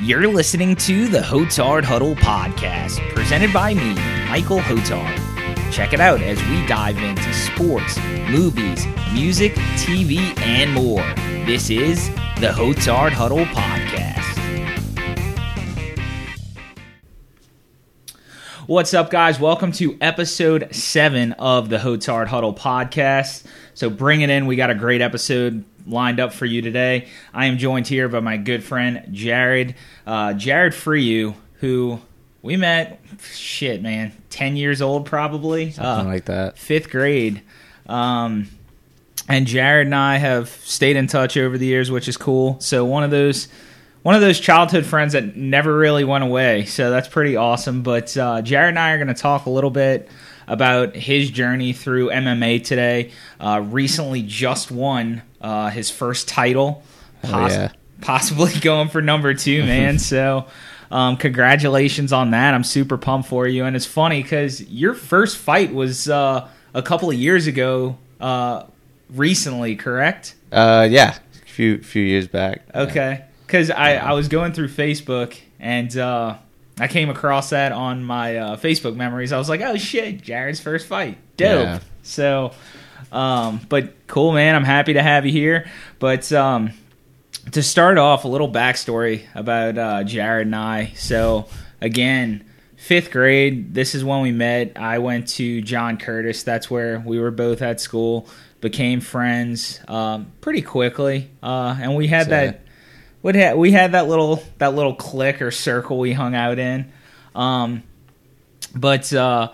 You're listening to the Hotard Huddle podcast, presented by me, Michael Hotard. Check it out as we dive into sports, movies, music, TV, and more. This is the Hotard Huddle podcast. What's up, guys? Welcome to episode seven of the Hotard Huddle podcast. So, bring it in. We got a great episode lined up for you today. I am joined here by my good friend Jared, uh, Jared Freyu, who we met. Shit, man, ten years old probably, something uh, like that. fifth grade. Um, and Jared and I have stayed in touch over the years, which is cool. So one of those one of those childhood friends that never really went away. So that's pretty awesome. But uh, Jared and I are going to talk a little bit about his journey through MMA today. Uh, recently, just won uh, his first title, Oh, yeah. possibly going for number two, man. so. Um, congratulations on that! I'm super pumped for you, and it's funny because your first fight was uh, a couple of years ago, uh, recently, correct? Uh, yeah, a few few years back. Okay, because I, I was going through Facebook and uh, I came across that on my uh, Facebook memories. I was like, oh shit, Jared's first fight, dope. Yeah. So, um, but cool, man. I'm happy to have you here. But um, to start off, a little backstory about uh, Jared and I. So again. Fifth grade, this is when we met. I went to John Curtis. That's where we were both at school. Became friends um, pretty quickly, uh, and we had So- that we had we had that little that little click or circle we hung out in. Um, but uh,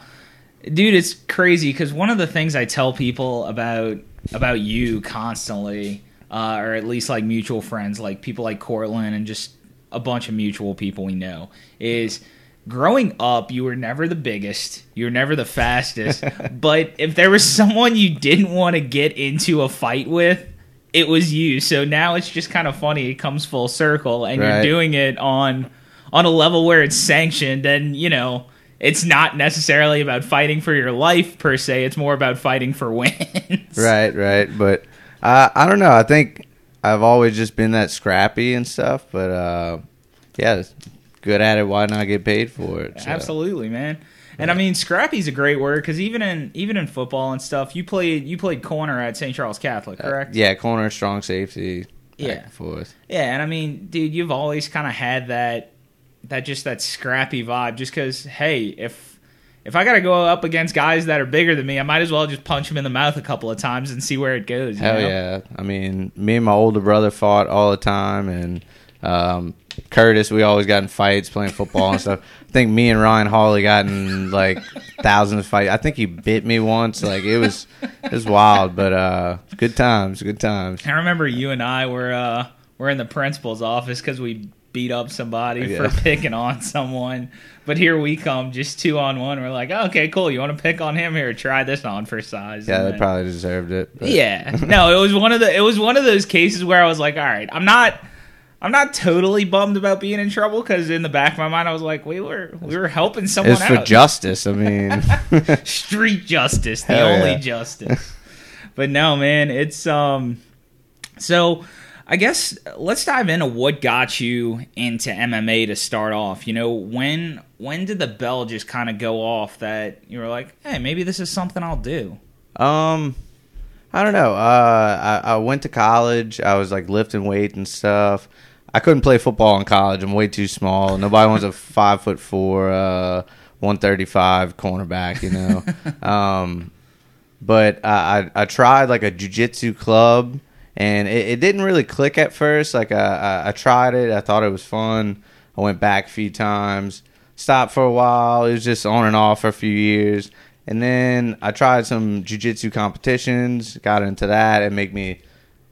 dude, it's crazy because one of the things I tell people about about you constantly, uh, or at least like mutual friends, like people like Cortland and just a bunch of mutual people we know, is growing up you were never the biggest you were never the fastest but if there was someone you didn't want to get into a fight with it was you. So now it's just kind of funny it comes full circle and you're doing it on on a level where it's sanctioned and you know it's not necessarily about fighting for your life per se it's more about fighting for wins Right, right. But uh, I don't know. I think I've always just been that scrappy and stuff. But uh, yeah, good at it. Why not get paid for it? So, Absolutely, man. And I mean, scrappy's a great word because even in even in football and stuff, you played you played corner at St. Charles Catholic, correct? Uh, Yeah, corner, strong safety. back Yeah. and forth. Yeah, and I mean, dude, you've always kind of had that that just that scrappy vibe. Just because, hey, if if I got to go up against guys that are bigger than me, I might as well just punch them in the mouth a couple of times and see where it goes. you Hell know? yeah! I mean, me and my older brother fought all the time, and um, Curtis, we always got in fights playing football and stuff. I think me and Ryan Hawley got in like thousands of fights. I think he bit me once. Like it was, it was wild, but uh, good times, good times. I remember you and I were uh were in the principal's office because we beat up somebody Yeah. for picking on someone. But here we come, just two on one. We're like, okay, cool. You want to pick on him here? Try this on for size. Yeah, And they then- probably deserved it. but- Yeah. No, it was one of the it was one of those cases where I was like, all right, I'm not I'm not totally bummed about being in trouble because in the back of my mind I was like, we were we were helping someone it's for justice. I mean, Street justice, the Hell only yeah. justice. but no, man, it's um so I guess let's dive into what got you into MMA to start off. You know, when when did the bell just kind of go off that you were like, "Hey, maybe this is something I'll do." Um, I don't know. Uh, I, I went to college. I was like lifting weight and stuff. I couldn't play football in college. I'm way too small. Nobody wants a five foot four, uh, one thirty five cornerback. You know. um, but I, I I tried like a jujitsu club, and it, it didn't really click at first. Like I, I I tried it. I thought it was fun. I went back a few times. Stopped for a while. It was just on and off for a few years. And then I tried some jujitsu competitions, got into that, and make me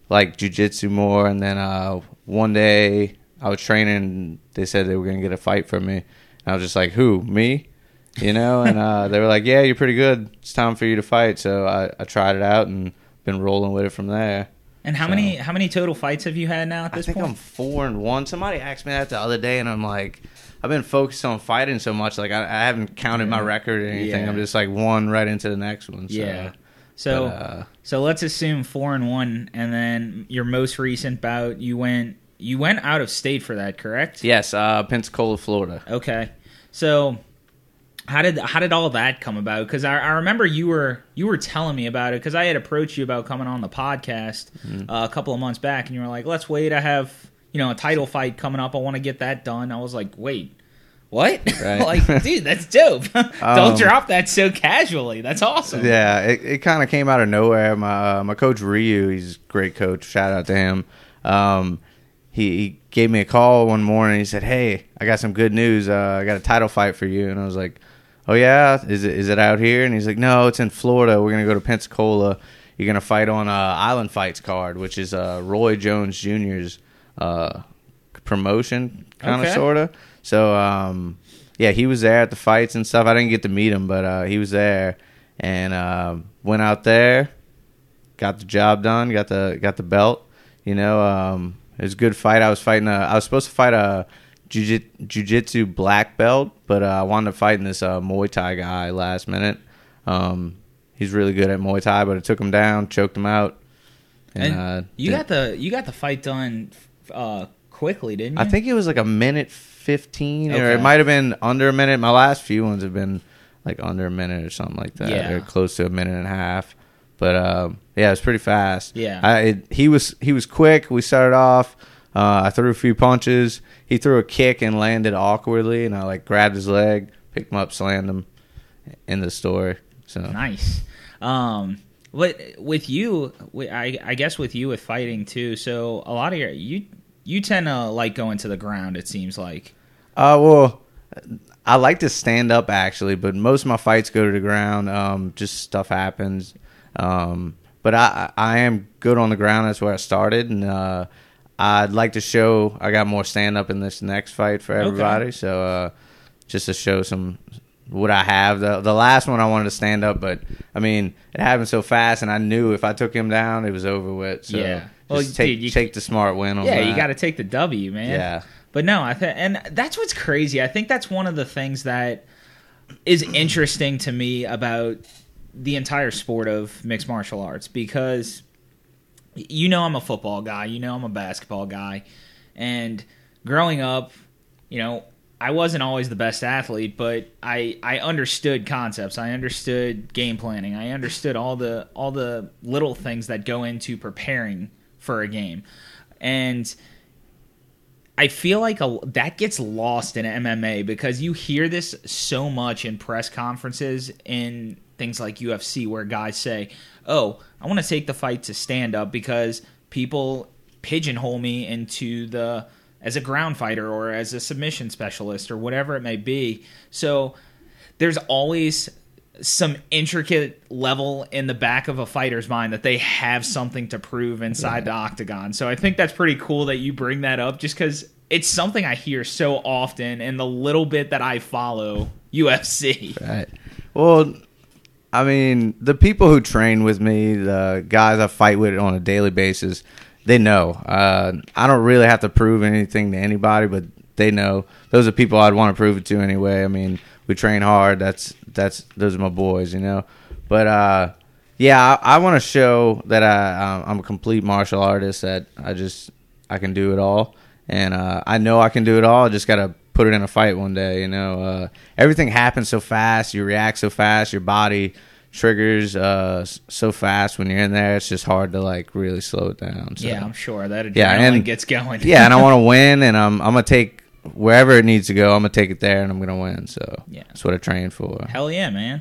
like jujitsu more. And then uh, one day I was training, they said they were gonna get a fight from me. And I was just like, "Who? Me?" You know? and uh, they were like, "Yeah, you're pretty good. It's time for you to fight." So I, I tried it out and been rolling with it from there. And how So- many how many total fights have you had now at this point? I think point? I'm four and one. Somebody asked me that the other day, and I'm like, I've been focused on fighting so much, like I, I haven't counted my record or anything. Yeah. I'm just like one right into the next one. So, yeah. So but, uh, so let's assume four and one, and then your most recent bout, you went you went out of state for that, correct? Yes, uh, Pensacola, Florida. Okay. So how did how did all that come about? Because I, I remember you were you were telling me about it because I had approached you about coming on the podcast Mm-hmm. uh, a couple of months back, and you were like, "Let's wait. I have you know a title fight coming up. I want to get that done." I was like, "Wait." What? Right. like, dude, that's dope. Don't Um, drop that so casually. That's awesome. Yeah, it, it kind of came out of nowhere. My uh, my coach Ryu, he's a great coach. Shout out to him. Um, he, he gave me a call one morning. He said, "Hey, I got some good news. Uh, I got a title fight for you." And I was like, "Oh yeah, is it is it out here?" And he's like, "No, it's in Florida. We're gonna go to Pensacola. You're gonna fight on uh, Island Fights card, which is uh, Roy Jones Jr.'s uh, promotion, kind of Okay. sorta. So um, yeah, he was there at the fights and stuff. I didn't get to meet him, but uh, he was there and um, went out there, got the job done, got the got the belt. You know, um, it was a good fight. I was fighting. A, I was supposed to fight a jiu-jitsu black belt, but uh, I wound up fighting this uh, Muay Thai guy last minute. Um, he's really good at Muay Thai, but it took him down, choked him out. And uh, you did- got the you got the fight done uh, quickly, didn't you? I think it was like a minute fifteen, or it might have been under a minute. My last few ones have been like under a minute or something like that, Yeah. or close to a minute and a half. But um, yeah, it was pretty fast. Yeah. I, it, he was he was quick. We started off. Uh, I threw a few punches. He threw a kick and landed awkwardly, and I like grabbed his leg, picked him up, slammed him in the story. So Nice. Um, but with you, I, I guess with you with fighting too. So a lot of your you you tend to like going to the ground. It seems like. Uh, well, I like to stand up actually, but most of my fights go to the ground. Um, just stuff happens. Um, but I I am good on the ground. That's where I started, and uh, I'd like to show I got more stand up in this next fight for everybody. So uh, just to show some what I have. The the last one I wanted to stand up, but I mean it happened so fast, and I knew if I took him down, it was over with. So Yeah. just Well, take dude, you- take the smart win on Yeah, that. you got to take the W, man. Yeah. But no, I think, and that's what's crazy. I think that's one of the things that is interesting to me about the entire sport of mixed martial arts because you know I'm a football guy, you know I'm a basketball guy, and growing up, you know, I wasn't always the best athlete, but I I understood concepts. I understood game planning. I understood all the all the little things that go into preparing for a game. And I feel like a, that gets lost in MMA because you hear this so much in press conferences in things like UFC where guys say, "Oh, I want to take the fight to stand up because people pigeonhole me into the as a ground fighter or as a submission specialist or whatever it may be." So there's always some intricate level in the back of a fighter's mind that they have something to prove inside the octagon. So I think that's pretty cool that you bring that up just because it's something I hear so often in the little bit that I follow UFC. Right. Well, I mean, the people who train with me, the guys I fight with on a daily basis, they know. Uh, I don't really have to prove anything to anybody, but they know. Those are people I'd want to prove it to anyway. I mean, we train hard. That's that's those are my boys, you know. But uh, yeah, I, I want to show that I um, I'm a complete martial artist. That I just I can do it all, and uh, I know I can do it all. I just gotta put it in a fight one day. You know, uh, everything happens so fast. You react so fast. Your body triggers uh, so fast when you're in there. It's just hard to like really slow it down. So. Yeah, I'm sure that adrenaline Yeah, and- gets going. yeah, and I want to win, and I'm I'm gonna take wherever it needs to go. I'm gonna take it there, and I'm gonna win. So Yeah. that's what I train for. Hell yeah, man.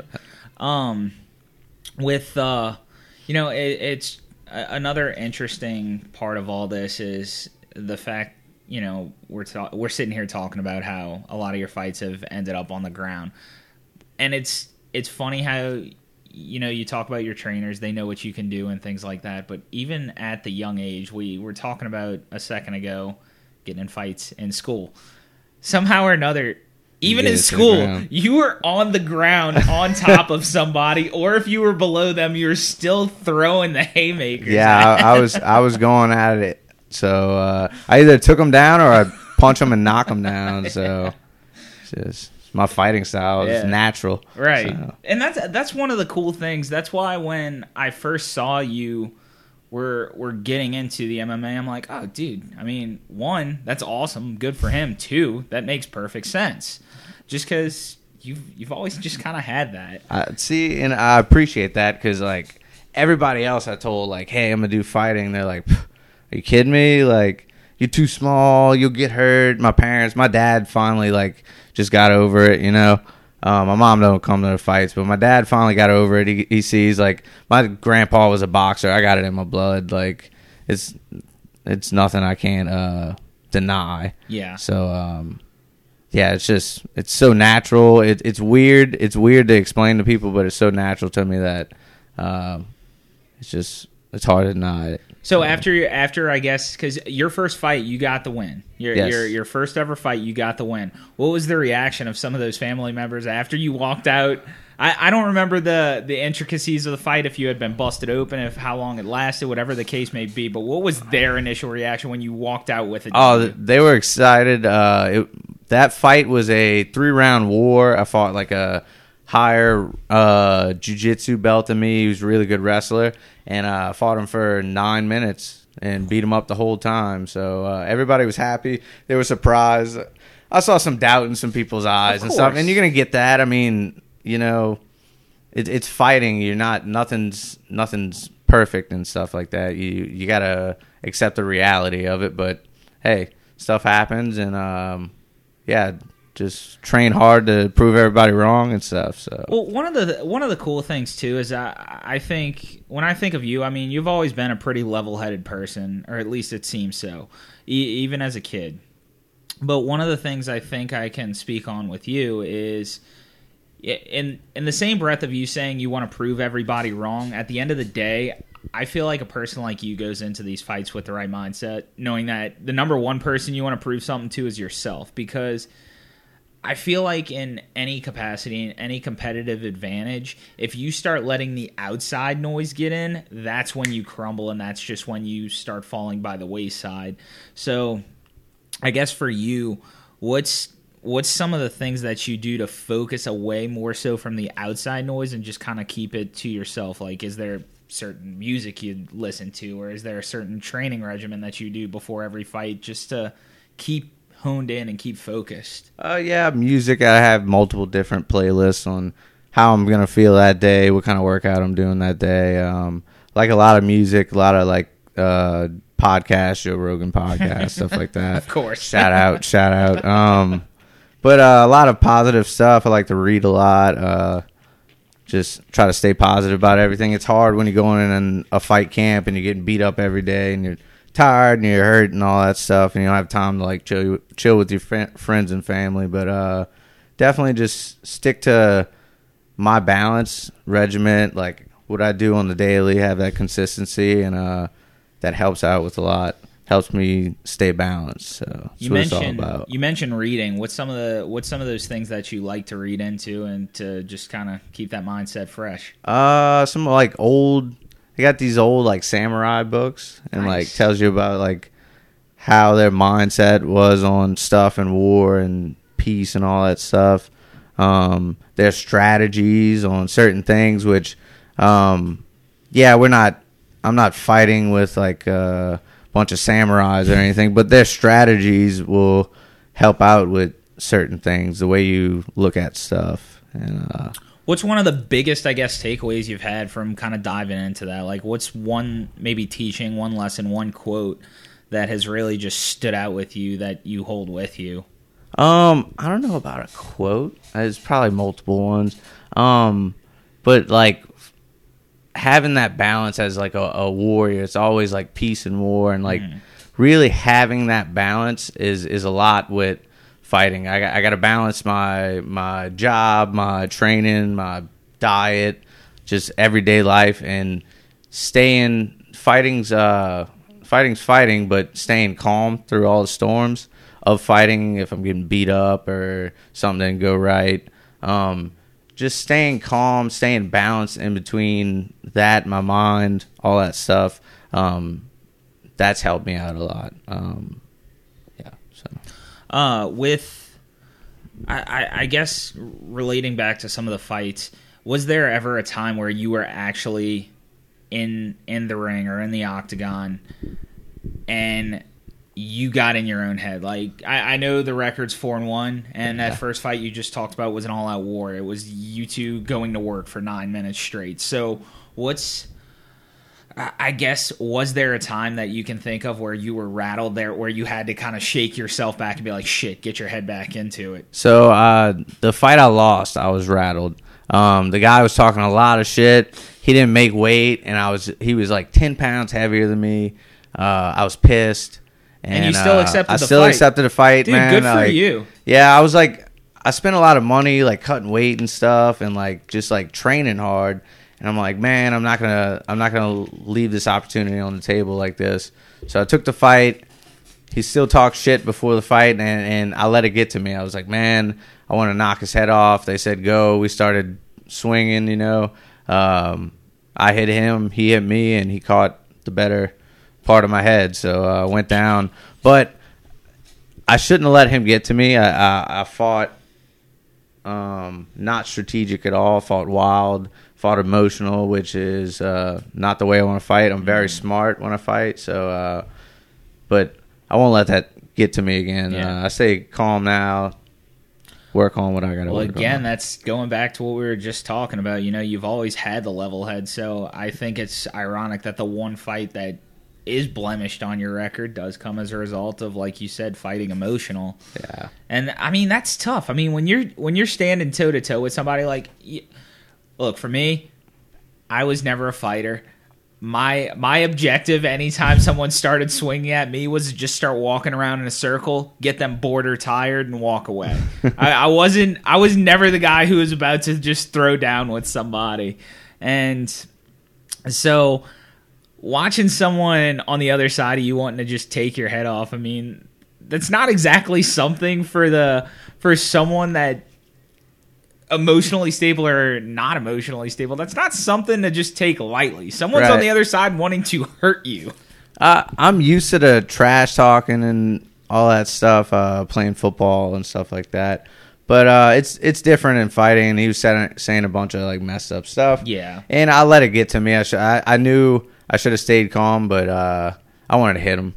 Um, with uh, you know, it, it's another interesting part of all this is the fact you know we're ta- we're sitting here talking about how a lot of your fights have ended up on the ground, and it's it's funny how you know you talk about your trainers they know what you can do and things like that. But even at the young age we were talking about a second ago getting in fights in school. Somehow or another even in it to the school you were on the ground on top of somebody or if you were below them you were still throwing the haymakers Yeah, I, I was I was going at it. So uh, I either took him down or I punch him and knock him down. So it's just my fighting style is Yeah. natural. Right. So, And that's that's one of the cool things. That's why when I first saw you we're we're getting into the MMA, I'm like, oh, dude. I mean, one, that's awesome, good for him. Two, that makes perfect sense. Just because you've you've always just kind of had that. I see, and I appreciate that because like everybody else I told, like, hey, I'm gonna do fighting. They're like, are you kidding me? Like, you're too small. You'll get hurt. My parents, my dad finally like just got over it. You know. Uh, my mom don't come to the fights, but my dad finally got over it. He, he sees like my grandpa was a boxer. I got it in my blood. Like it's it's nothing I can't uh, deny. Yeah. So um, yeah, it's just it's so natural. It, it's weird. It's weird to explain to people, but it's so natural to me that um, it's just it's hard to deny it. So after after I guess because your first fight you got the win. Your, Yes. your your first ever fight you got the win. What was the reaction of some of those family members after you walked out? I, I don't remember the the intricacies of the fight if you had been busted open, if how long it lasted, whatever the case may be. But what was their initial reaction when you walked out with it? Oh, they were excited. Uh, it, that fight was a three round war. I fought like a higher uh, jiu-jitsu belt than me. He was a really good wrestler, and uh, I fought him for nine minutes and beat him up the whole time. So uh, everybody was happy. They were surprised. I saw some doubt in some people's eyes and stuff, and you're gonna get that. I mean, you know, it, it's fighting. You're not nothing's nothing's perfect and stuff like that. You you gotta accept the reality of it. But hey, stuff happens, and um, yeah, just train hard to prove everybody wrong and stuff. So Well, one of the one of the cool things too is I I think when I think of you, I mean you've always been a pretty level-headed person, or at least it seems so, e- even as a kid. But one of the things I think I can speak on with you is in in the same breath of you saying you want to prove everybody wrong. At the end of the day, I feel like a person like you goes into these fights with the right mindset, knowing that the number one person you want to prove something to is yourself, because. I feel like in any capacity, in any competitive advantage, if you start letting the outside noise get in, that's when you crumble and that's just when you start falling by the wayside. So, I guess for you, what's what's some of the things that you do to focus away more so from the outside noise and just kind of keep it to yourself? Like is there certain music you listen to or is there a certain training regimen that you do before every fight just to keep honed in and keep focused? Uh, yeah, music. I have multiple different playlists on how I'm gonna feel that day, what kind of workout I'm doing that day. Um, like a lot of music, a lot of like uh podcasts, Joe Rogan podcast, stuff like that. Of course. shout out, shout out. Um, but uh, a lot of positive stuff. I like to read a lot. Uh, just try to stay positive about everything. It's hard when you're going in a fight camp and you're getting beat up every day and you're tired and you're hurt and all that stuff and you don't have time to like chill chill with your fri- friends and family. But uh, definitely just stick to my balance regiment, like what I do on the daily, have that consistency, and uh, that helps out with a lot. Helps me stay balanced. So You what it's all mentioned about. you mentioned reading. What's some of the what's some of those things that you like to read into and to just kind of keep that mindset fresh? Uh, some like old. They got these old like samurai books, and like tells you about like how their mindset was on stuff and war and peace and all that stuff. Um, their strategies on certain things, which, um, yeah, we're not. I'm not fighting with like a bunch of samurais or anything, but their strategies will help out with certain things, the way you look at stuff, and uh, What's one of the biggest, I guess, takeaways you've had from kind of diving into that? Like, what's one maybe teaching, one lesson, one quote that has really just stood out with you that you hold with you? Um, I don't know about a quote. There's probably multiple ones. Um, but like having that balance as like a, a warrior, it's always like peace and war, and like really having that balance is is a lot with fighting. I I got to balance my my job, my training, my diet, just everyday life, and staying fighting's uh fighting's fighting, but staying calm through all the storms of fighting. If I'm getting beat up or something didn't go right, um, just staying calm, staying balanced in between that, my mind, all that stuff. Um, that's helped me out a lot. Um, yeah. So. Uh, with, I, I, I guess, relating back to some of the fights, was there ever a time where you were actually in in the ring or in the octagon, and you got in your own head. Like I, I know the record's four and one, and Yeah. that first fight you just talked about was an all out war. It was you two going to work for nine minutes straight. So what's I guess was there a time that you can think of where you were rattled there, where you had to kind of shake yourself back and be like, "Shit, get your head back into it." So uh, the fight I lost, I was rattled. Um, the guy was talking a lot of shit. He didn't make weight, and I was he was like ten pounds heavier than me. Uh, I was pissed, and, you still uh, accepted I the still fight. accepted the fight, Dude, man. good for Like, you. Yeah, I was like, I spent a lot of money like cutting weight and stuff, and like just like training hard. And I'm like, man, I'm not gonna, I'm not gonna leave this opportunity on the table like this. So I took the fight. He still talked shit before the fight, and, and I let it get to me. I was like, man, I want to knock his head off. They said go. We started swinging, you know. Um, I hit him, he hit me, and he caught the better part of my head. So uh, I went down. But I shouldn't have let him get to me. I, I, I fought um, not strategic at all. Fought wild. Fought emotional, which is uh, not the way I want to fight. I'm very smart when I fight. So, uh, but I won't let that get to me again. Yeah. Uh, I say calm now. Work on what I got to work. Well, again, on. that's going back to what we were just talking about. You know, you've always had the level head, so I think it's ironic that the one fight that is blemished on your record does come as a result of, like you said, fighting emotional. Yeah. And I mean, that's tough. I mean, when you're when you're standing toe to toe with somebody like, look for me, I was never a fighter. My my objective anytime someone started swinging at me was to just start walking around in a circle, get them bored or tired, and walk away. I, I wasn't. I was never the guy who was about to just throw down with somebody, and so watching someone on the other side of you wanting to just take your head off. I mean, that's not exactly something for the for someone that emotionally stable or not emotionally stable. That's not something to just take lightly. Someone's on the other side wanting to hurt you. Uh, I'm used to the trash talking and all that stuff, uh, playing football and stuff like that. But uh, it's it's different in fighting. And he was saying, saying a bunch of like messed up stuff. Yeah. and I let it get to me. I should, I, I knew I should have stayed calm, but uh, I wanted to hit him.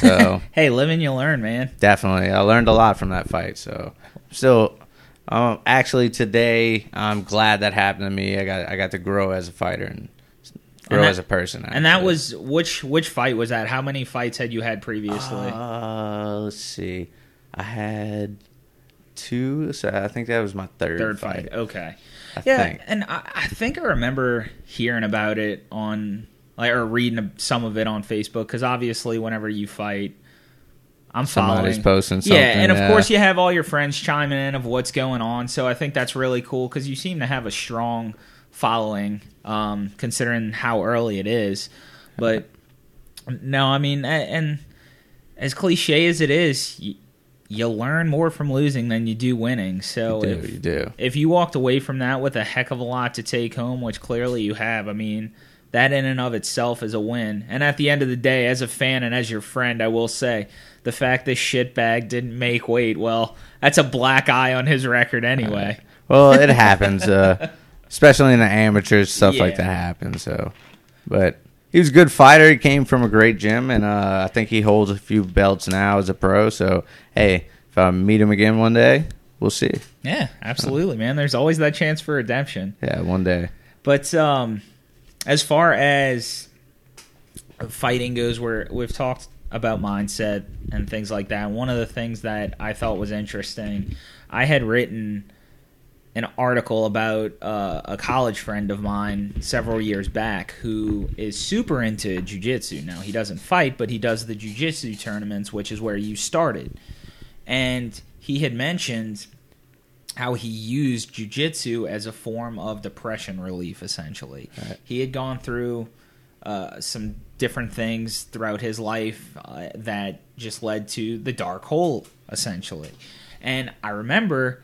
So Hey, live and you learn, man. definitely, I learned a lot from that fight. So still, um, actually today, I'm glad that happened to me. I got I got to grow as a fighter and grow that- as a person. And that was which which fight was that? How many fights had you had previously? Uh, let's see. I had two. So I think that was my third, Third fight. fight. Okay. I yeah, think. and I, I think I remember hearing about it on like or reading some of it on Facebook because obviously whenever you fight, I'm Somebody's following. posting something. Yeah, and of yeah. course you have all your friends chiming in of what's going on. So I think that's really cool because you seem to have a strong following, um, considering how early it is. But no, I mean, and as cliche as it is, you, you learn more from losing than you do winning. So you do, if, you do. if you walked away from that with a heck of a lot to take home, which clearly you have, I mean, that in and of itself is a win. And at the end of the day, as a fan and as your friend, I will say the fact this shitbag didn't make weight, well, that's a black eye on his record anyway. Well, it happens, uh, especially in the amateurs. Stuff like that happens. So, but he was a good fighter. He came from a great gym, and uh, I think he holds a few belts now as a pro. So, hey, if I meet him again one day, we'll see. Yeah, absolutely, man. There's always that chance for redemption. Yeah, one day. But um, as far as fighting goes, where we've talked about mindset and things like that. One of the things that I thought was interesting, I had written an article about uh, a college friend of mine several years back who is super into jujitsu. Now he doesn't fight, but he does the jujitsu tournaments, which is where you started. And he had mentioned how he used jujitsu as a form of depression relief, essentially. Right. He had gone through uh, some different things throughout his life uh, that just led to the dark hole, essentially. And I remember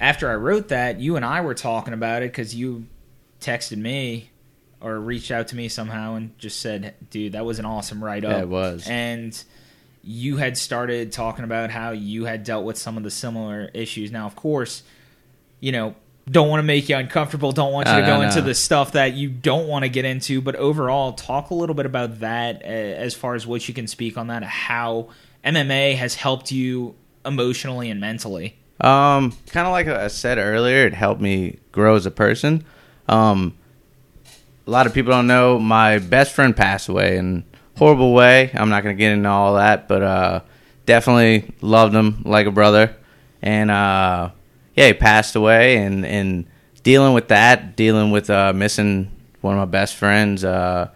after I wrote that, you and I were talking about it because you texted me or reached out to me somehow and just said, dude, that was an awesome write up. Yeah, it was. And you had started talking about how you had dealt with some of the similar issues. Now, of course, you know, don't want to make you uncomfortable, don't want you No, to no, go into no. the stuff that you don't want to get into. But overall, talk a little bit about that uh, as far as what you can speak on that, how MMA has helped you emotionally and mentally. Um, kind of like I said earlier, it helped me grow as a person. Um, a lot of people don't know my best friend passed away in a horrible way. I'm not gonna get into all that, but uh, definitely loved him like a brother. And uh, yeah, he passed away, and and dealing with that, dealing with uh, missing one of my best friends, uh,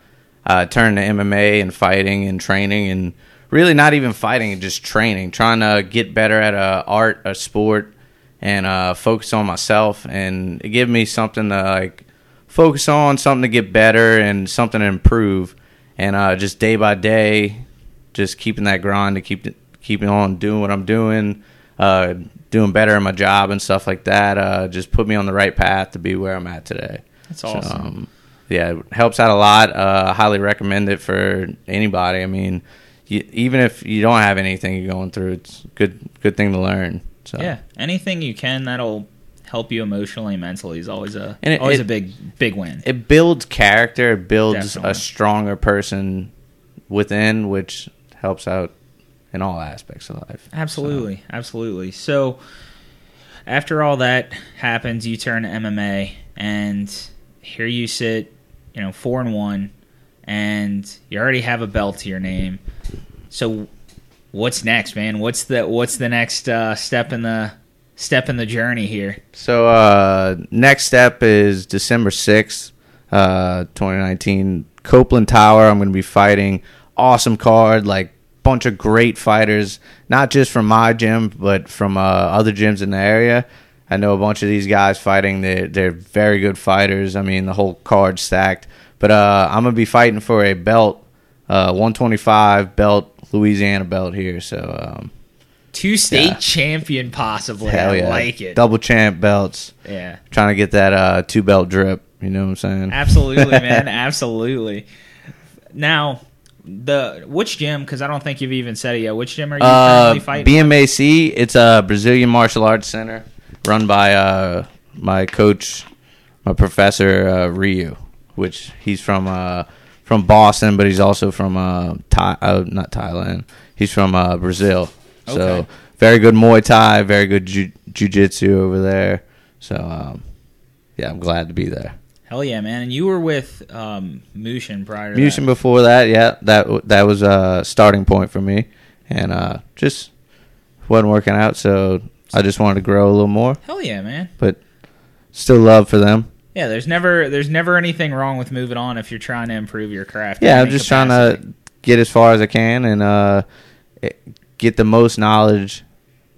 uh, turned to MMA and fighting and training and really not even fighting and just training, trying to get better at a art, a sport, and uh, focus on myself. And it gave me something to like focus on, something to get better, and something to improve. And uh, just day by day, just keeping that grind to keep keeping on doing what I'm doing, uh, doing better in my job and stuff like that. Uh, just put me on the right path to be where I'm at today. That's So, awesome. um, yeah, it helps out a lot. Uh, highly recommend it for anybody. I mean, you, even if you don't have anything you're going through, it's good good thing to learn. So yeah, anything you can that'll help you emotionally mentally is always a And it- always it- a big big win. it builds character. It builds Definitely. a stronger person within, which helps out in all aspects of life. Absolutely, absolutely. So after all that happens, you turn to MMA, and here you sit, you know, four and one, and you already have a belt to your name. So what's next, man? What's the what's the next uh, step in the step in the journey here? So uh, next step is December sixth, uh, twenty nineteen, Copeland Tower. I'm going to be fighting. Awesome card, like bunch of great fighters, not just from my gym, but from uh, other gyms in the area. I know a bunch of these guys fighting. They're they're very good fighters. I mean, the whole card stacked. But uh, I'm gonna be fighting for a belt, uh, 125 belt, Louisiana belt here. So um, Two state Yeah. champion, possibly. hell I yeah, like it. double champ belts. yeah. Trying to get that uh, two belt drip. You know what I'm saying? Absolutely, man. Absolutely. Now, the which gym? Because I don't think you've even said it yet. Which gym are you Uh, currently fighting? BMAC. It's a Brazilian martial arts center run by uh, my coach, my professor uh, Ryu, which he's from uh, from Boston, but he's also from uh, Thai, uh, not Thailand. He's from uh, Brazil. So very good Muay Thai, very good ju- jujitsu over there. So um, yeah, I'm glad to be there. Hell yeah, man! And you were with um, Mushin prior. to Mushin that. before that, yeah, that that was a starting point for me, and uh, just wasn't working out, so I just wanted to grow a little more, Hell yeah, man! but still love for them. Yeah, there's never there's never anything wrong with moving on if you're trying to improve your craft. Yeah, I'm just trying to get as far as I can and uh, get the most knowledge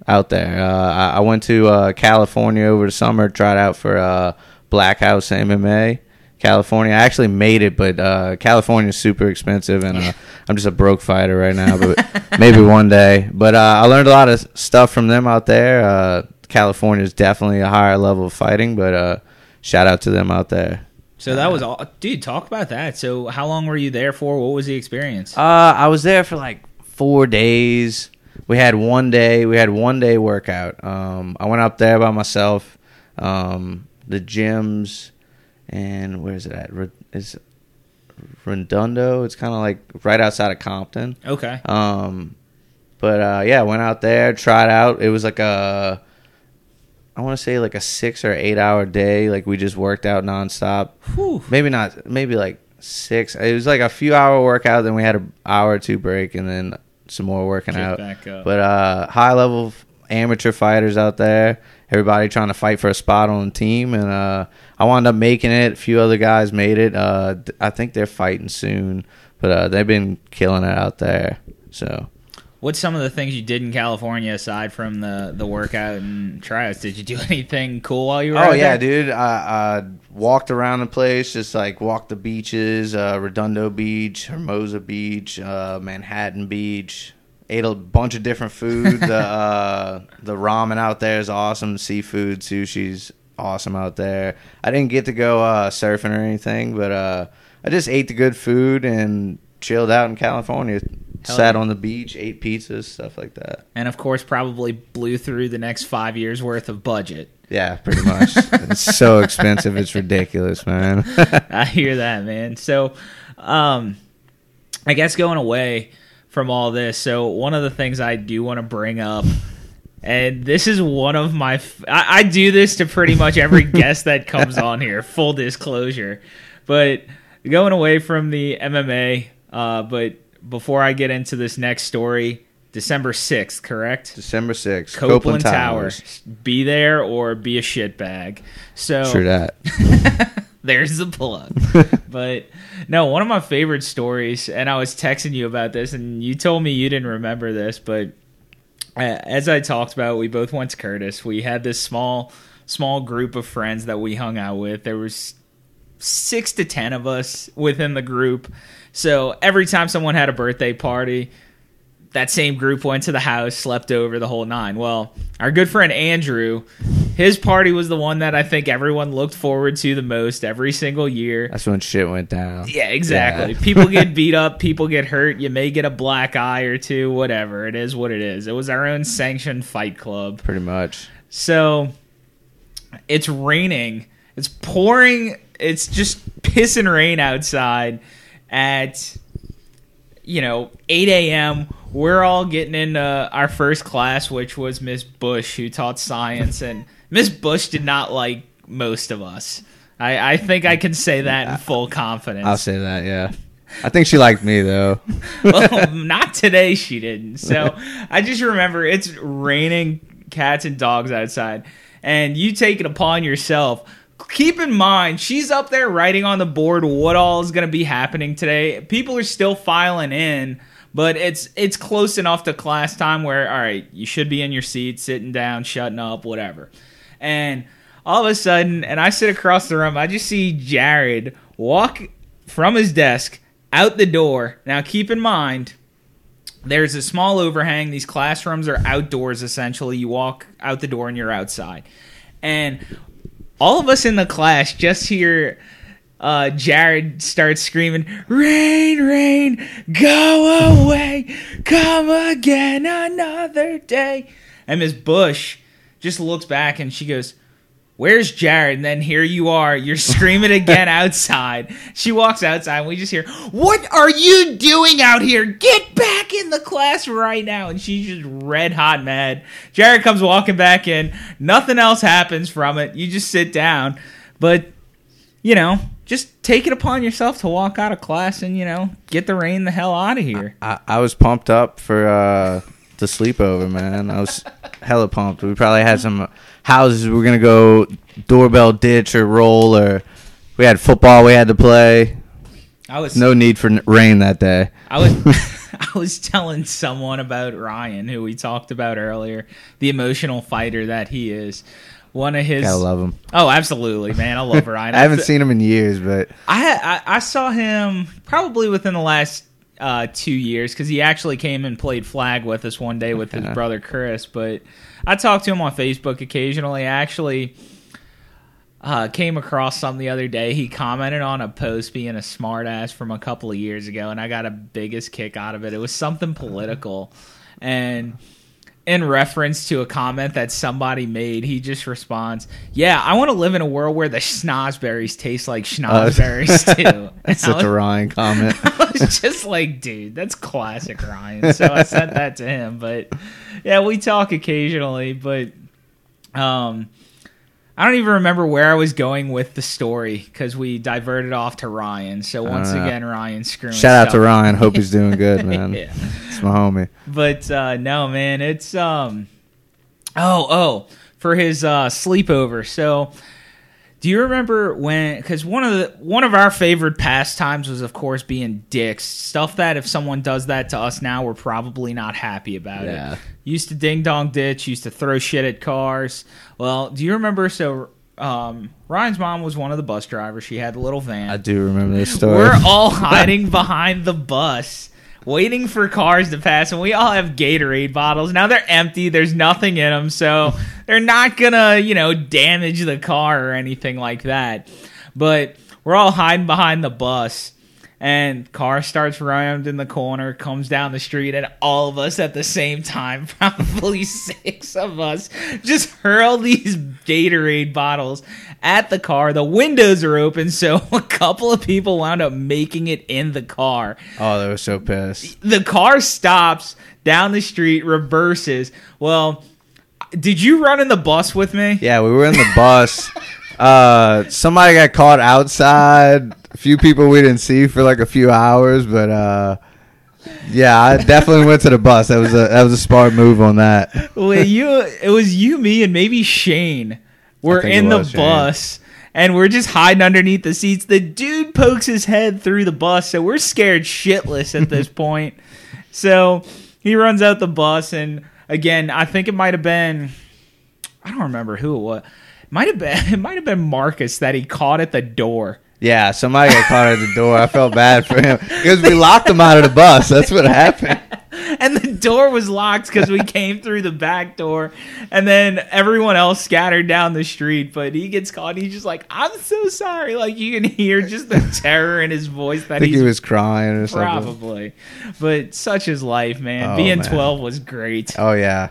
out there. Uh, I, I went to uh, California over the summer, tried out for uh, Black House MMA. California, I actually made it, but uh, is super expensive, and uh, I'm just a broke fighter right now. But maybe one day. But uh, I learned a lot of stuff from them out there. Uh, California is definitely a higher level of fighting, but uh, shout out to them out there. So that was all, dude. Talk about that. So how long were you there for? What was the experience? Uh, I was there for like four days. We had one day. We had one day workout. Um, I went up there by myself. Um, the gyms, and where's it at? Is Redondo? It's kind of like right outside of Compton. okay. Um, but uh, yeah, went out there, tried out. It was like a, I want to say like a six or eight hour day. Like we just worked out nonstop. Whew. Maybe not. Maybe like six. It was like a few hour workout. Then we had an hour or two break, and then some more working Kick out. But uh, high level amateur fighters out there. Everybody trying to fight for a spot on the team, and uh, I wound up making it. A few other guys made it. Uh, I think they're fighting soon, but uh, they've been killing it out there. So What's some of the things you did in California aside from the the workout and tryouts? Did you do anything cool while you were? There? Oh yeah, there? dude. I, I walked around the place, just like walked the beaches, uh, Redondo Beach, Hermosa Beach, uh, Manhattan Beach. Ate a bunch of different food. the uh, the ramen out there is awesome. Seafood, sushi's awesome out there. I didn't get to go uh, surfing or anything, but uh, I just ate the good food and chilled out in California. Hell Sat yeah. on the beach, ate pizzas, stuff like that. And of course, probably blew through the next five years worth of budget. Yeah, pretty much. it's so expensive. It's ridiculous, man. I hear that, man. So, um, I guess going away from all this, so one of the things I do want to bring up, and this is one of my, f- I, I do this to pretty much every guest that comes on here. Full disclosure, but going away from the MMA, uh, but before I get into this next story, December sixth, correct? December 6th, Copeland, Towers. Be there or be a shitbag. So True that. there's the plug. but no, one of my favorite stories, and I was texting you about this, and you told me you didn't remember this, but uh, as I talked about, we both went to Curtis. We had this small, small group of friends that we hung out with. There was six to ten of us within the group. So every time someone had a birthday party, that same group went to the house, slept over the whole nine. Well, our good friend Andrew, his party was the one that I think everyone looked forward to the most every single year. That's when shit went down. Yeah, exactly. Yeah. People get beat up, people get hurt, you may get a black eye or two, whatever. It is what it is. It was our own sanctioned fight club. Pretty much. So it's raining. It's pouring. It's just pissing rain outside at you know 8 a.m. We're all getting into our first class, which was Miss Bush, who taught science, and Miss Bush did not like most of us. I, I think I can say that in full confidence. I'll say that, yeah. I think she liked me, though. well, not today she didn't. So I just remember it's raining cats and dogs outside, and you take it upon yourself. Keep in mind, she's up there writing on the board what all is going to be happening today. People are still filing in, but it's it's close enough to class time where all right, you should be in your seat, sitting down, shutting up, whatever. And all of a sudden, and I sit across the room, I just see Jared walk from his desk out the door. Now, keep in mind, there's a small overhang. These classrooms are outdoors essentially. You walk out the door and you're outside. And all of us in the class just hear uh, Jared start screaming, Rain, rain, go away, come again another day. And Miss Bush just looks back and she goes, Where's Jared? And then here you are. You're screaming again outside. She walks outside and we just hear, What are you doing out here? Get back in the class right now. And she's just red hot mad. Jared comes walking back in. Nothing else happens from it. You just sit down. But, you know, just take it upon yourself to walk out of class and, you know, get the rain the hell out of here. I, I was pumped up for uh, the sleepover, man. I was hella pumped. We probably had some houses we were going to go doorbell ditch or roll, or we had football we had to play. I was No need for rain that day. I was I was telling someone about Ryan, who we talked about earlier, the emotional fighter that he is. One of his Gotta love him. oh, absolutely, man, I love Ryan. I haven't seen him in years, but I, I I saw him probably within the last uh, two years because he actually came and played flag with us one day with his brother Chris. But I talk to him on Facebook occasionally. I actually uh, came across something the other day. He commented on a post being a smartass from a couple of years ago, and I got a biggest kick out of it. It was something political, and in reference to a comment that somebody made, he just responds, "Yeah, I want to live in a world where the schnozberries taste like schnozberries too." that's such a Ryan comment. I was just like, dude, that's classic Ryan. So I sent that to him. But yeah, we talk occasionally, but um I don't even remember where I was going with the story because we diverted off to Ryan. So once Uh, again, Ryan screwing. Shout out to. Ryan. Hope he's doing good, man. yeah. It's my homie. But uh, no, man, it's um. Oh, oh, for his uh, sleepover. So, do you remember when? Because one of the one of our favorite pastimes was, of course, being dicks. Stuff that if someone does that to us now, we're probably not happy about Yeah. it. Used to ding dong ditch. Used to throw shit at cars. Well, do you remember? So. Um, Ryan's mom was one of the bus drivers. She had the little van. I do remember this story. We're all hiding behind the bus, waiting for cars to pass, and we all have Gatorade bottles. Now they're empty. There's nothing in them, so they're not gonna, you know, damage the car or anything like that. But we're all hiding behind the bus, and car starts rounding the corner, comes down the street, and all of us at the same time, probably six of us, just hurl these Gatorade bottles at the car. The windows are open, so a couple of people wound up making it in the car. Oh, they were so pissed. The car stops down the street, reverses. Well, did you run in the bus with me? Yeah, we were in the bus. uh, somebody got caught outside. A few people we didn't see for like a few hours, but uh, yeah, I definitely went to the bus. That was a that was a smart move on that. well, you it was you, me, and maybe Shane. We're in the Shane. bus and we're just hiding underneath the seats. The dude pokes his head through the bus, so we're scared shitless at this point. So he runs out the bus, and again, I think it might have been I don't remember who it was. Might have been it might have been Marcus that he caught at the door. Yeah, somebody got caught at the door. I felt bad for him because we locked him out of the bus. That's what happened. and the door was locked because we came through the back door and then everyone else scattered down the street but he gets caught and he's just like i'm so sorry like you can hear just the terror in his voice I that he was crying or something. probably but such is life man Oh, being man. 12 was great Oh yeah.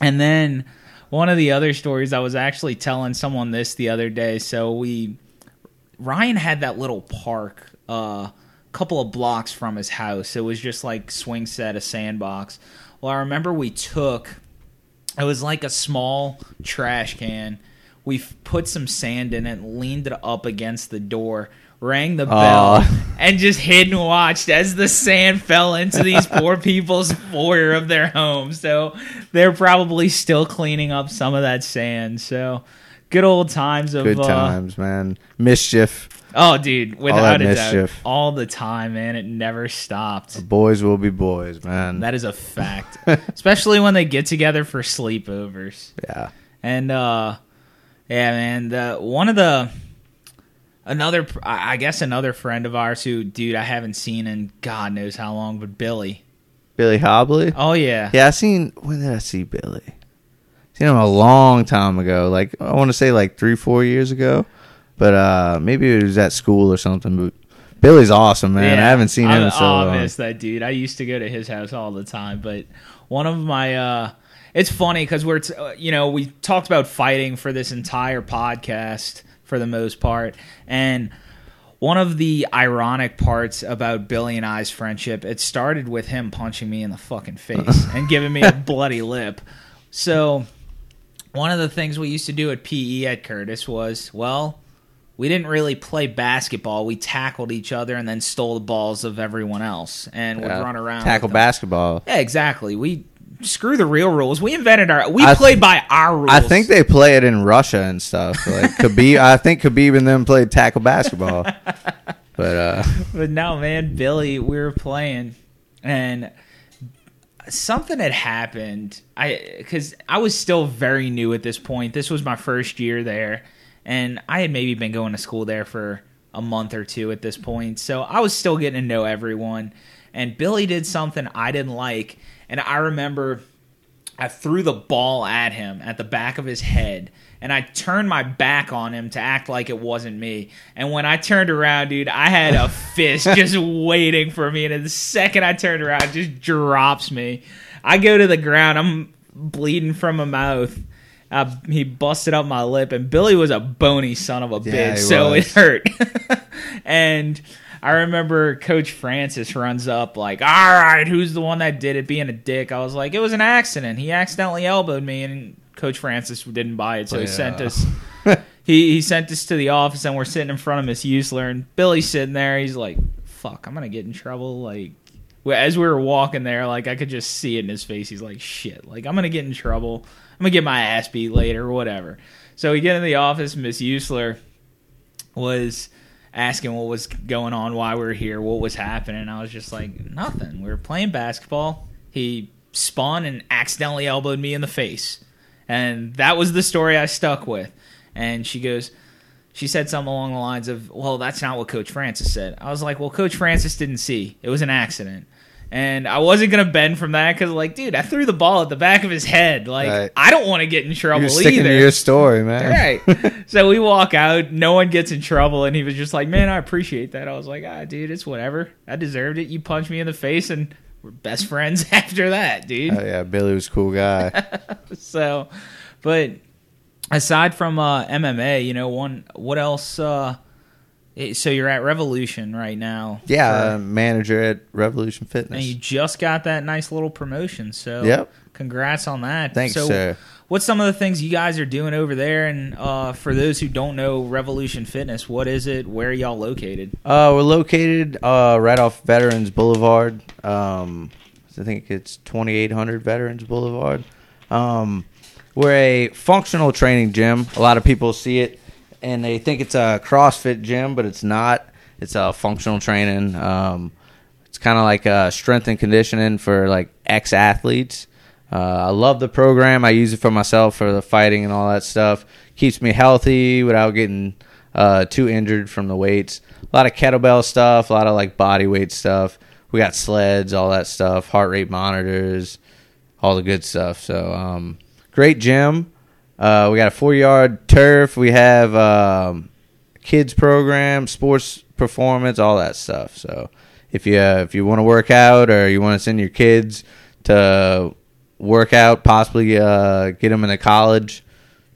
and then one of the other stories i was actually telling someone this the other day. So we ryan had that little park uh couple of blocks from his house. It was just like swing set a sandbox. Well i remember we took it was like a small trash can. We put some sand in it leaned it up against the door rang the bell Aw. and just hid and watched as the sand fell into these poor people's foyer of their home. So they're probably still cleaning up some of that sand. So good old times of Good uh, times, man. Mischief. oh, dude, without a doubt, mischief. all the time, man. It never stopped. Boys will be boys, man. That is a fact, especially when they get together for sleepovers. yeah. And uh yeah, man, the one of the another I guess another friend of ours who dude I haven't seen in God knows how long, but Billy. Billy Hobley. Oh yeah. Yeah, I seen. When did I see Billy? Seen him a long time ago. Like I want to say like three, four years ago. But uh maybe it was at school or something. But Billy's awesome, man. I haven't seen him I, in so oh, I miss that dude. I used to go to his house all the time, but one of my uh it's funny cuz we're t- uh, you know, we talked about fighting for this entire podcast for the most part and one of the ironic parts about Billy and I's friendship, it started with him punching me in the fucking face and giving me a bloody lip. So, one of the things we used to do at PE at Curtis was, well, we didn't really play basketball. We tackled each other and then stole the balls of everyone else and would run around. Tackle basketball. Yeah, exactly. We screw the real rules. We invented our. We I- played by our rules. I think they play it in Russia and stuff. Like Khabib, I think Khabib and them played tackle basketball. But uh, But no, man, Billy, we were playing, and something had happened. I because I was still very new at this point. This was my first year there, and I had maybe been going to school there for a month or two at this point. So I was still getting to know everyone. And Billy did something I didn't like, and I remember I threw the ball at him at the back of his head, and I turned my back on him to act like it wasn't me. And when I turned around, dude, I had a fist just waiting for me. And the second I turned around, it just drops me. I go to the ground. I'm bleeding from my mouth. Uh, he busted up my lip, and Billy was a bony son of a Yeah, bitch, so was. it hurt. and I remember Coach Francis runs up like, "All right, who's the one that did it?" Being a dick, I was like, "It was an accident. He accidentally elbowed me," and Coach Francis didn't buy it, so he sent us. he he sent us to the office, and we're sitting in front of Miss Usler, and Billy's sitting there. He's like, "Fuck, I'm gonna get in trouble." Like, as we were walking there, like I could just see it in his face. He's like, "Shit, like I'm gonna get in trouble. I'm gonna get my ass beat later, whatever." So we get in the office. Miss Usler was asking what was going on, why we were here, what was happening. I was just like, nothing. We were playing basketball. He spun and accidentally elbowed me in the face. And that was the story I stuck with. And she goes, she said something along the lines of, well, that's not what Coach Francis said. I was like, well, Coach Francis didn't see. It was an accident. And I wasn't gonna bend from that because, like, dude, I threw the ball at the back of his head. Like, Right. I don't want to get in trouble You're sticking either. to your story, man. Right. so we walk out, no one gets in trouble, and he was just like, Man, I appreciate that. I was like, Ah, dude, it's whatever. I deserved it. You punched me in the face, and we're best friends after that, dude. Oh yeah, Billy was a cool guy. So, but aside from uh, MMA, you know, one, what else? Uh, so you're at Revolution right now. Yeah, uh, manager at Revolution Fitness. and you just got that nice little promotion. So, Yep. congrats on that. Thanks, so, sir. What's some of the things you guys are doing over there? And uh, for those who don't know Revolution Fitness, what is it? Where are y'all located? Uh, we're located uh, right off Veterans Boulevard. Um, I think it's 2800 Veterans Boulevard. Um, we're a functional training gym. A lot of people see it and they think it's a CrossFit gym, but it's not. It's a functional training. Um, it's kind of like strength and conditioning for like ex athletes. Uh, I love the program. I use it for myself for the fighting and all that stuff. Keeps me healthy without getting uh, too injured from the weights. A lot of kettlebell stuff, a lot of like body weight stuff. We got sleds, all that stuff, heart rate monitors, all the good stuff. So, um, great gym. Uh, we got a four yard turf. We have um, kids program, sports performance, all that stuff. So if you uh, if you want to work out or you want to send your kids to work out, possibly uh, get them into college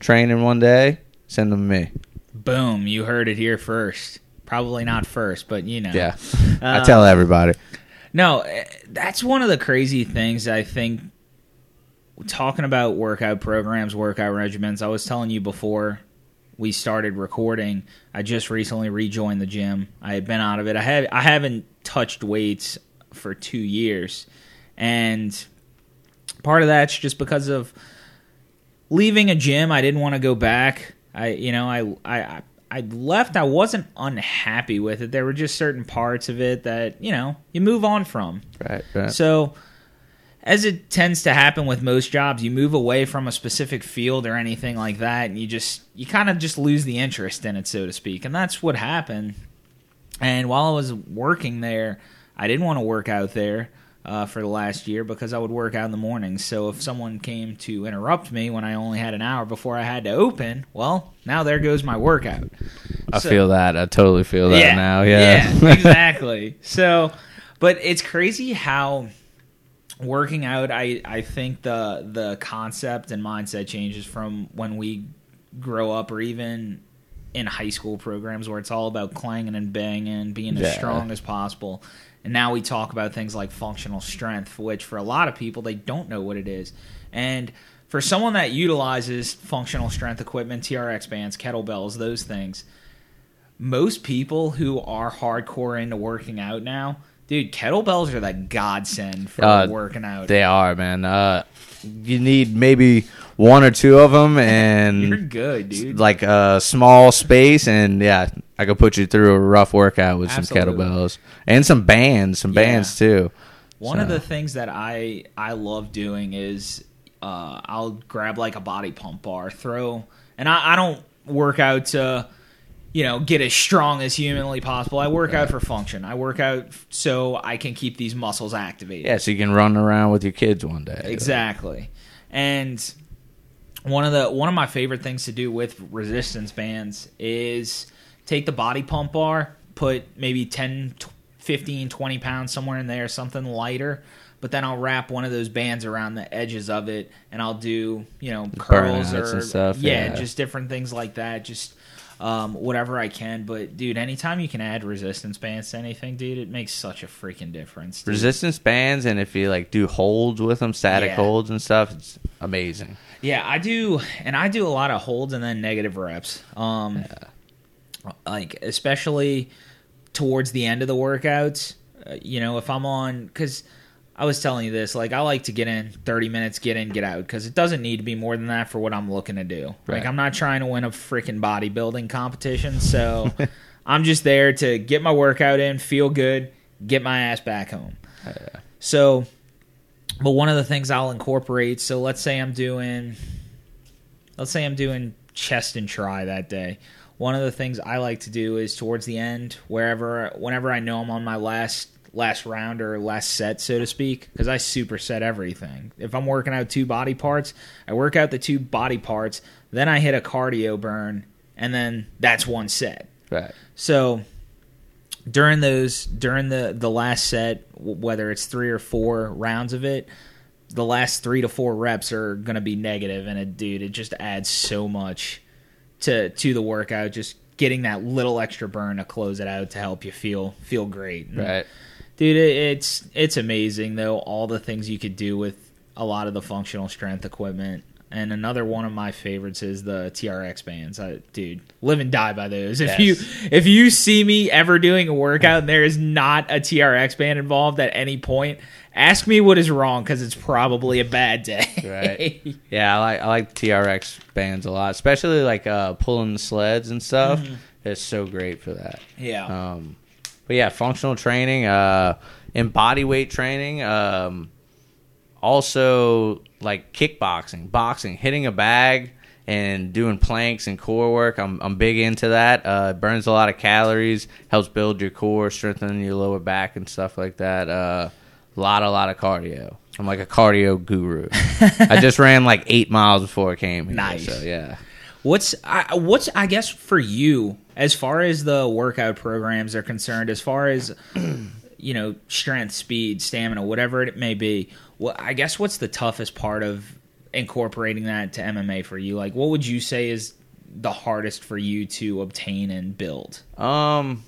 training one day, send them to me. Boom! You heard it here first. Probably not first, but you know. Yeah, I tell everybody. No, eh, that's one of the crazy things I think. Talking about workout programs, workout regimens, I was telling you before we started recording. I just recently rejoined the gym. I had been out of it. I have I haven't touched weights for two years, and part of that's just because of leaving a gym. I didn't want to go back. I you know I I. I left. I wasn't unhappy with it. There were just certain parts of it that you know you move on from. Right, right. So, as it tends to happen with most jobs, you move away from a specific field or anything like that, and you just you kind of just lose the interest in it, so to speak. And that's what happened. And while I was working there, I didn't want to work out there uh, for the last year because I would work out in the mornings. So if someone came to interrupt me when I only had an hour before I had to open, well, now there goes my workout. I So- feel that. I totally feel that now. Yeah, yeah, exactly. So, but it's crazy how working out. I I think the the concept and mindset changes from when we grow up, or even in high school programs where it's all about clanging and banging, being as strong as possible. And now we talk about things like functional strength, which for a lot of people they don't know what it is. And for someone that utilizes functional strength equipment, TRX bands, kettlebells, those things, most people who are hardcore into working out now, dude, kettlebells are the godsend for Uh, working out. they are, man. Uh, you need maybe one or two of them, and You're good, dude. like a small space, and yeah, I could put you through a rough workout with Absolutely. some kettlebells and some bands, some Yeah. bands too. One of the things that I I love doing is uh, I'll grab like a body pump bar, throw, and I, I don't work out to you know get as strong as humanly possible. I work out for function. I work out so I can keep these muscles activated. Yeah, so you can run around with your kids one day. Exactly. And one of the one of my favorite things to do with resistance bands is take the body pump bar, put maybe 10 15 20 pounds somewhere in there, something lighter, but then I'll wrap one of those bands around the edges of it and I'll do, you know, curls Burnouts or and stuff, yeah, yeah. just different things like that. Just um, whatever I can, but dude, anytime you can add resistance bands to anything, dude, it makes such a freaking difference. dude. Resistance bands, and if you like do holds with them, static Yeah. holds and stuff, it's amazing. Yeah, I do, and I do a lot of holds and then negative reps. Um, like especially towards the end of the workouts. Uh, you know, if I'm on, because I was telling you this, like I like to get in 30 minutes, get in, get out, because it doesn't need to be more than that for what I'm looking to do. Like I'm not trying to win a freaking bodybuilding competition, so I'm just there to get my workout in, feel good, get my ass back home. So, but one of the things I'll incorporate, so let's say I'm doing, let's say I'm doing chest and try that day. One of the things I like to do is towards the end, wherever, whenever I know I'm on my last last round or last set, so to speak, because I superset everything. If I'm working out two body parts, I work out the two body parts, then I hit a cardio burn, and then that's one set. Right. So during those during the the last set, whether it's three or four rounds of it, the last three to four reps are gonna be negative, and it, dude, it just adds so much to to the workout. Just getting that little extra burn to close it out to help you feel feel great. And, Right. Dude, it's it's amazing though all the things you could do with a lot of the functional strength equipment. And another one of my favorites is the TRX bands. I, dude, live and die by those. If Yes. you if you see me ever doing a workout and there is not a TRX band involved at any point, ask me what is wrong because it's probably a bad day. Right. Yeah, I like I like TRX bands a lot, especially like uh, pulling the sleds and stuff. It's so great for that. yeah. Um, but yeah, functional training, uh, and body weight training. Um, also like kickboxing, boxing, hitting a bag and doing planks and core work. I'm I'm big into that. Uh, it burns a lot of calories, helps build your core, strengthen your lower back and stuff like that. Uh, lot a lot of cardio. I'm like a cardio guru. I just ran like eight miles before I came here. Nice. So yeah. What's I, what's I guess for you as far as the workout programs are concerned, as far as you know strength, speed, stamina, whatever it may be. Well, I guess what's the toughest part of incorporating that to MMA for you? Like, what would you say is the hardest for you to obtain and build? Um,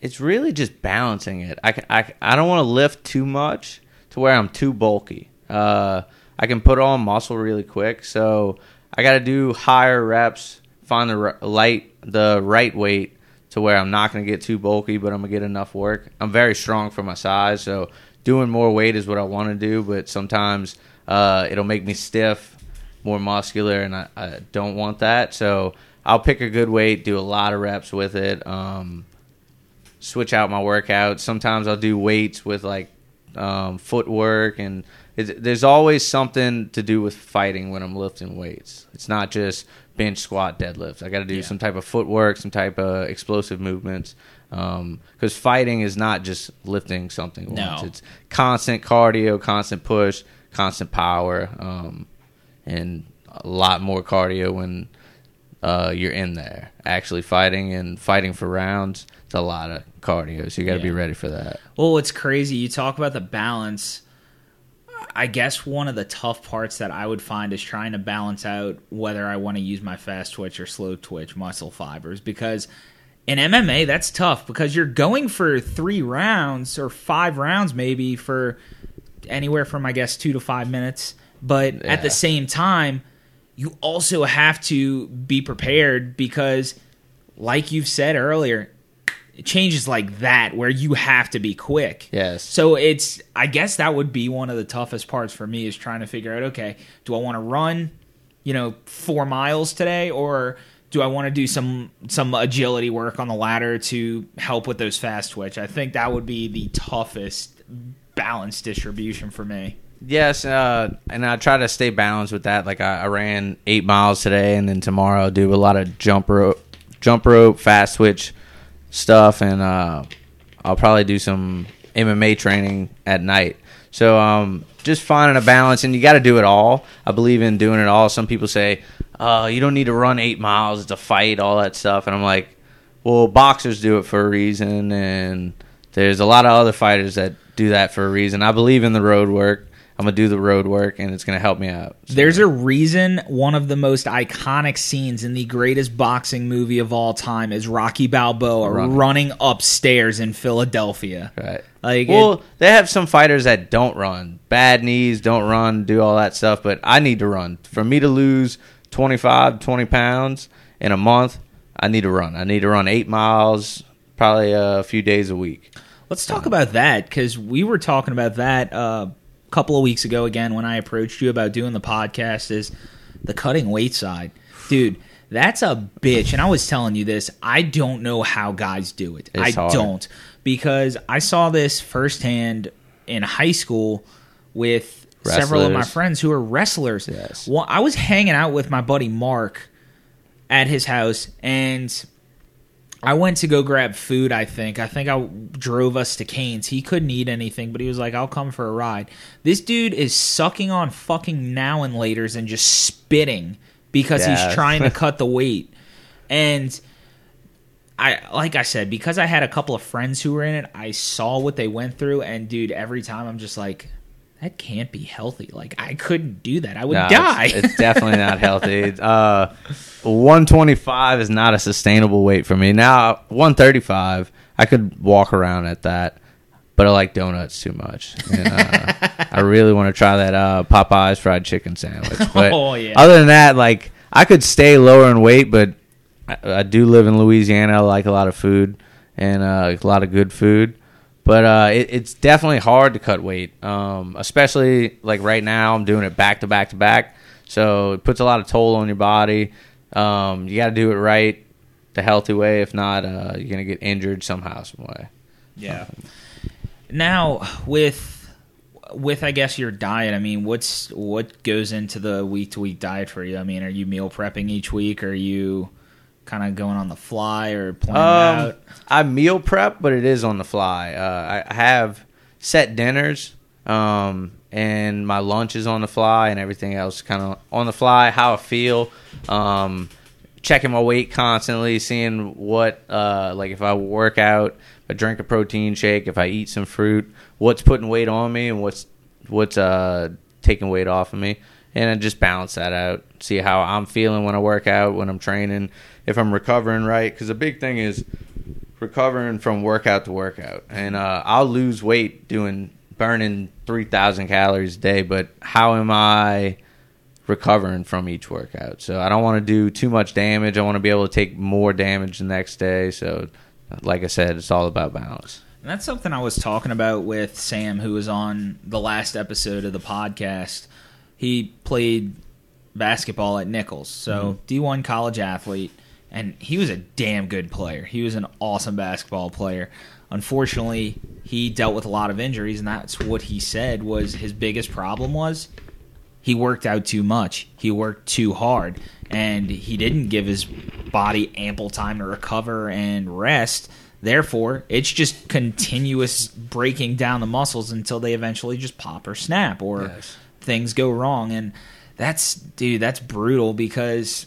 it's really just balancing it. I, I, I don't want to lift too much to where I'm too bulky. Uh, I can put on muscle really quick, so I got to do higher reps, find the light, the right weight to where I'm not going to get too bulky, but I'm gonna get enough work. I'm very strong for my size, so doing more weight is what I want to do. But sometimes uh, it'll make me stiff, more muscular, and I, I don't want that. So I'll pick a good weight, do a lot of reps with it. Um, switch out my workouts. Sometimes I'll do weights with like um, footwork, and there's always something to do with fighting when I'm lifting weights. It's not just bench, squat, deadlift. I got to do Yeah. some type of footwork, some type of explosive movements. Because fighting is not just lifting something No. once. It's constant cardio, constant push, constant power, um, and a lot more cardio when uh, you're in there actually fighting and fighting for rounds. It's a lot of cardio, so you got to be ready for that. Well, it's crazy. You talk about the balance. I guess one of the tough parts that I would find is trying to balance out whether I want to use my fast twitch or slow twitch muscle fibers because in MMA that's tough because you're going for 3 rounds or 5 rounds maybe for anywhere from I guess 2 to 5 minutes, but at the same time you also have to be prepared because like you've said earlier, changes like that where you have to be quick. Yes. So it's I guess that would be one of the toughest parts for me is trying to figure out okay, do I want to run, you know, 4 miles today or do I want to do some some agility work on the ladder to help with those fast twitch? I think that would be the toughest balance distribution for me. Yes, uh, and I try to stay balanced with that. Like I, I ran eight miles today, and then tomorrow I'll do a lot of jump rope, jump rope, fast twitch stuff, and uh, I'll probably do some MMA training at night. So um, just finding a balance, and you got to do it all. I believe in doing it all. Some people say, uh, you don't need to run eight miles; it's a fight, all that stuff, and I'm like, well, boxers do it for a reason, and there's a lot of other fighters that do that for a reason. I believe in the road work. I'm gonna do the road work, and it's gonna help me out. So, There's a reason one of the most iconic scenes in the greatest boxing movie of all time is Rocky Balboa Running. running upstairs in Philadelphia. right. Like Well, it- they have some fighters that don't run, bad knees, don't run, do all that stuff. But I need to run. For me to lose 25, 20 pounds in a month, I need to run. I need to run eight miles, probably a few days a week. Let's talk about that because we were talking about that uh, couple of weeks ago again when I approached you about doing the podcast. Is the cutting weight side, dude? That's a bitch. And I was telling you this. I don't know how guys do it. It's I hard. don't because I saw this firsthand in high school with several of my friends who are wrestlers. Yes. Well, I was hanging out with my buddy Mark at his house and I went to go grab food. I think. I think I drove us to Cane's. He couldn't eat anything, but he was like, "I'll come for a ride." This dude is sucking on fucking now and later's and just spitting because Yeah. he's trying to cut the weight. And I, like I said, because I had a couple of friends who were in it, I saw what they went through, and dude, every time I'm just like, that can't be healthy. Like I couldn't do that. I would No, die. It's, it's definitely not healthy. Uh, 125 is not a sustainable weight for me. Now 135, I could walk around at that, but I like donuts too much. And, uh, I really want to try that uh, Popeyes fried chicken sandwich. But Oh, yeah. other than that, like I could stay lower in weight, but I, I do live in Louisiana. I like a lot of food and uh, a lot of good food. But uh, it, it's definitely hard to cut weight, um, especially like right now. I'm doing it back to back to back, so it puts a lot of toll on your body. Um, you got to do it right, the healthy way. If not, uh, you're gonna get injured somehow, some way. Yeah. Now with with I guess your diet, I mean, what's what goes into the week to week diet for you? I mean, are you meal prepping each week? Or Are you kind of going on the fly or planning Um, out? I meal prep, but it is on the fly. Uh, I have set dinners, um, and my lunch is on the fly, and everything else kind of on the fly. How I feel, um, checking my weight constantly, seeing what, uh, like if I work out, if I drink a protein shake, if I eat some fruit, what's putting weight on me, and what's what's uh, taking weight off of me, and I just balance that out. See how I'm feeling when I work out, when I'm training, if I'm recovering right. Because the big thing is recovering from workout to workout, and uh, I'll lose weight doing burning three thousand calories a day. But how am I recovering from each workout? So I don't want to do too much damage. I want to be able to take more damage the next day. So, like I said, it's all about balance. And that's something I was talking about with Sam, who was on the last episode of the podcast. He played basketball at Nicholls, so D1 college athlete, and he was a damn good player. He was an awesome basketball player. Unfortunately, he dealt with a lot of injuries, and that's what he said was his biggest problem was he worked out too much. He worked too hard, and he didn't give his body ample time to recover and rest. Therefore, it's just continuous breaking down the muscles until they eventually just pop or snap or Yes. things go wrong. And that's, dude, that's brutal because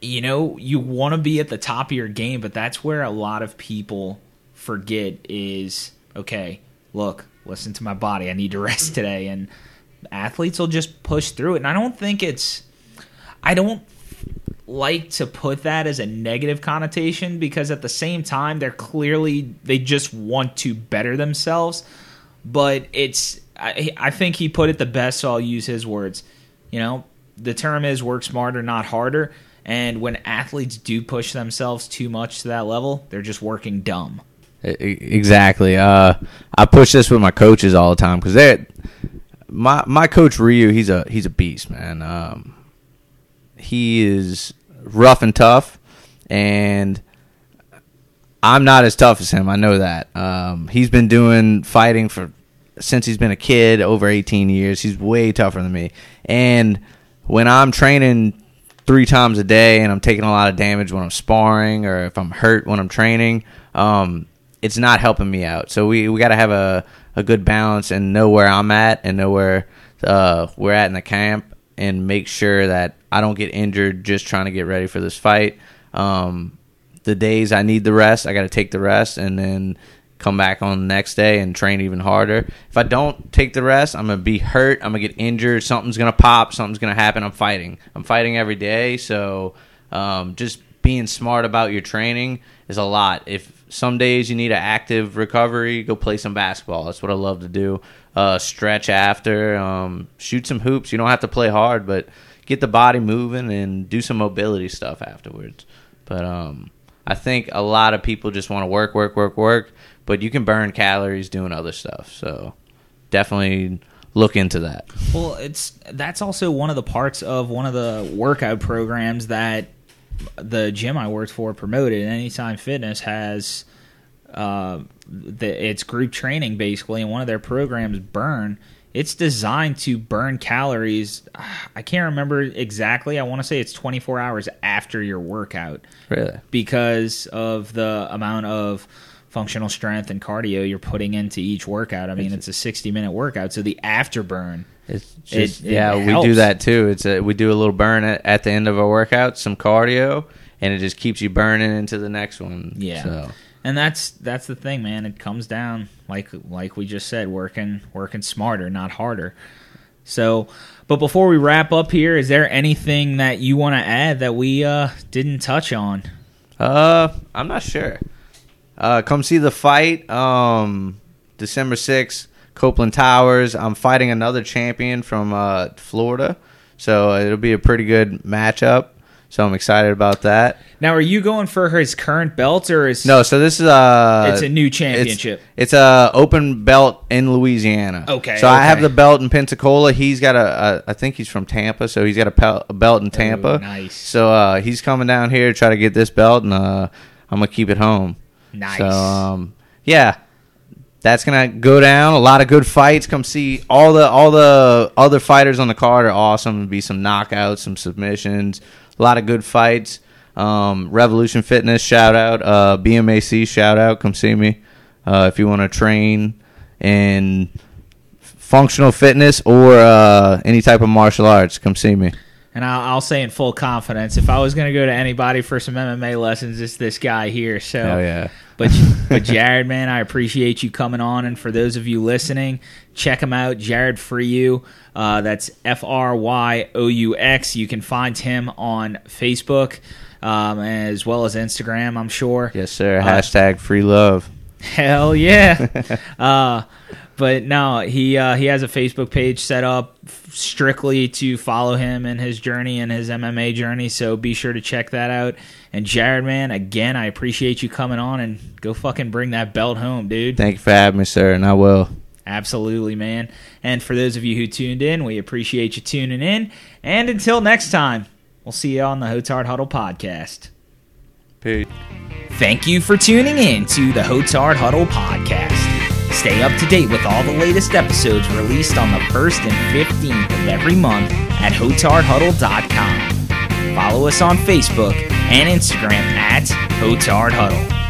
you know, you want to be at the top of your game, but that's where a lot of people forget is okay, look, listen to my body. I need to rest today. And athletes will just push through it. And I don't think it's, I don't like to put that as a negative connotation because at the same time, they're clearly, they just want to better themselves. But it's, I, I think he put it the best, so I'll use his words. You know, the term is work smarter, not harder. And when athletes do push themselves too much to that level, they're just working dumb. Exactly. Uh, I push this with my coaches all the time because they, my my coach Ryu, he's a he's a beast, man. Um, he is rough and tough, and I'm not as tough as him. I know that. Um, he's been doing fighting for since he's been a kid, over 18 years. He's way tougher than me, and when I'm training three times a day and I'm taking a lot of damage when I'm sparring or if I'm hurt when I'm training, um, it's not helping me out. So we, we got to have a, a good balance and know where I'm at and know where uh, we're at in the camp and make sure that I don't get injured just trying to get ready for this fight. Um, the days I need the rest, I got to take the rest and then come back on the next day and train even harder. If I don't take the rest, I'm gonna be hurt. I'm gonna get injured. Something's gonna pop. Something's gonna happen. I'm fighting. I'm fighting every day. So um, just being smart about your training is a lot. If some days you need an active recovery, go play some basketball. That's what I love to do. Uh, stretch after, um, shoot some hoops. You don't have to play hard, but get the body moving and do some mobility stuff afterwards. But um, I think a lot of people just want to work, work, work, work, but you can burn calories doing other stuff. So definitely look into that. Well, it's that's also one of the parts of one of the workout programs that the gym I worked for promoted. Anytime Fitness has uh, the, it's group training basically, and one of their programs, Burn, it's designed to burn calories. I can't remember exactly. I want to say it's 24 hours after your workout Really? because of the amount of functional strength and cardio you're putting into each workout. I mean, it's a 60 minute workout, so the afterburn. It's just It- it yeah, we do that too. It's a, we do a little burn at, at the end of our workout, some cardio, and it just keeps you burning into the next one. Yeah. So And that's that's the thing, man. It comes down like like we just said, working working smarter, not harder. So, but before we wrap up here, is there anything that you want to add that we uh, didn't touch on? Uh, I'm not sure. Uh, come see the fight. Um, December sixth, Copeland Towers. I'm fighting another champion from uh, Florida, so it'll be a pretty good matchup. So I'm excited about that. Now, are you going for his current belt or is No, so this is uh It's a new it's- championship. It's, a open belt in Louisiana. Okay, So I have the belt in Pensacola. He's got a, a I think he's from Tampa, so he's got a, pel- a belt in Tampa. nice. So uh, he's coming down here to try to get this belt, and uh, I'm gonna keep it home. Nice? So um, yeah, that's gonna go down. A lot of good fights. Come see all the all the other fighters on the card are awesome. There'll be some knockouts, some submissions, a lot of good fights. Um, Revolution Fitness shout out, uh, BMAC shout out. Come see me uh, if you want to train in functional fitness or uh, any type of martial arts. Come see me. And I'll, I'll say in full confidence, if I was going to go to anybody for some MMA lessons, it's this guy here. So Hell yeah. But but Jared, man, I appreciate you coming on, and for those of you listening, check him out, Jared Fryoux. Uh, that's F R Y O U X. You can find him on Facebook um, as well as Instagram. I'm sure. Yes, sir. Uh, Hashtag free love. Hell yeah. uh, but no, he uh, he has a Facebook page set up strictly to follow him and his journey and his MMA journey. So be sure to check that out. And Jared, man, again, I appreciate you coming on and go fucking bring that belt home, dude. Thank you for having me, sir, and I will. Absolutely, man. And for those of you who tuned in, we appreciate you tuning in. And until next time, we'll see you on the Hotard Huddle podcast. Peace. Thank you for tuning in to the Hotard Huddle podcast. Stay up to date with all the latest episodes released on the 1st and 15th of every month at HotardHuddle.com. Follow us on Facebook and Instagram at Hotard Huddle.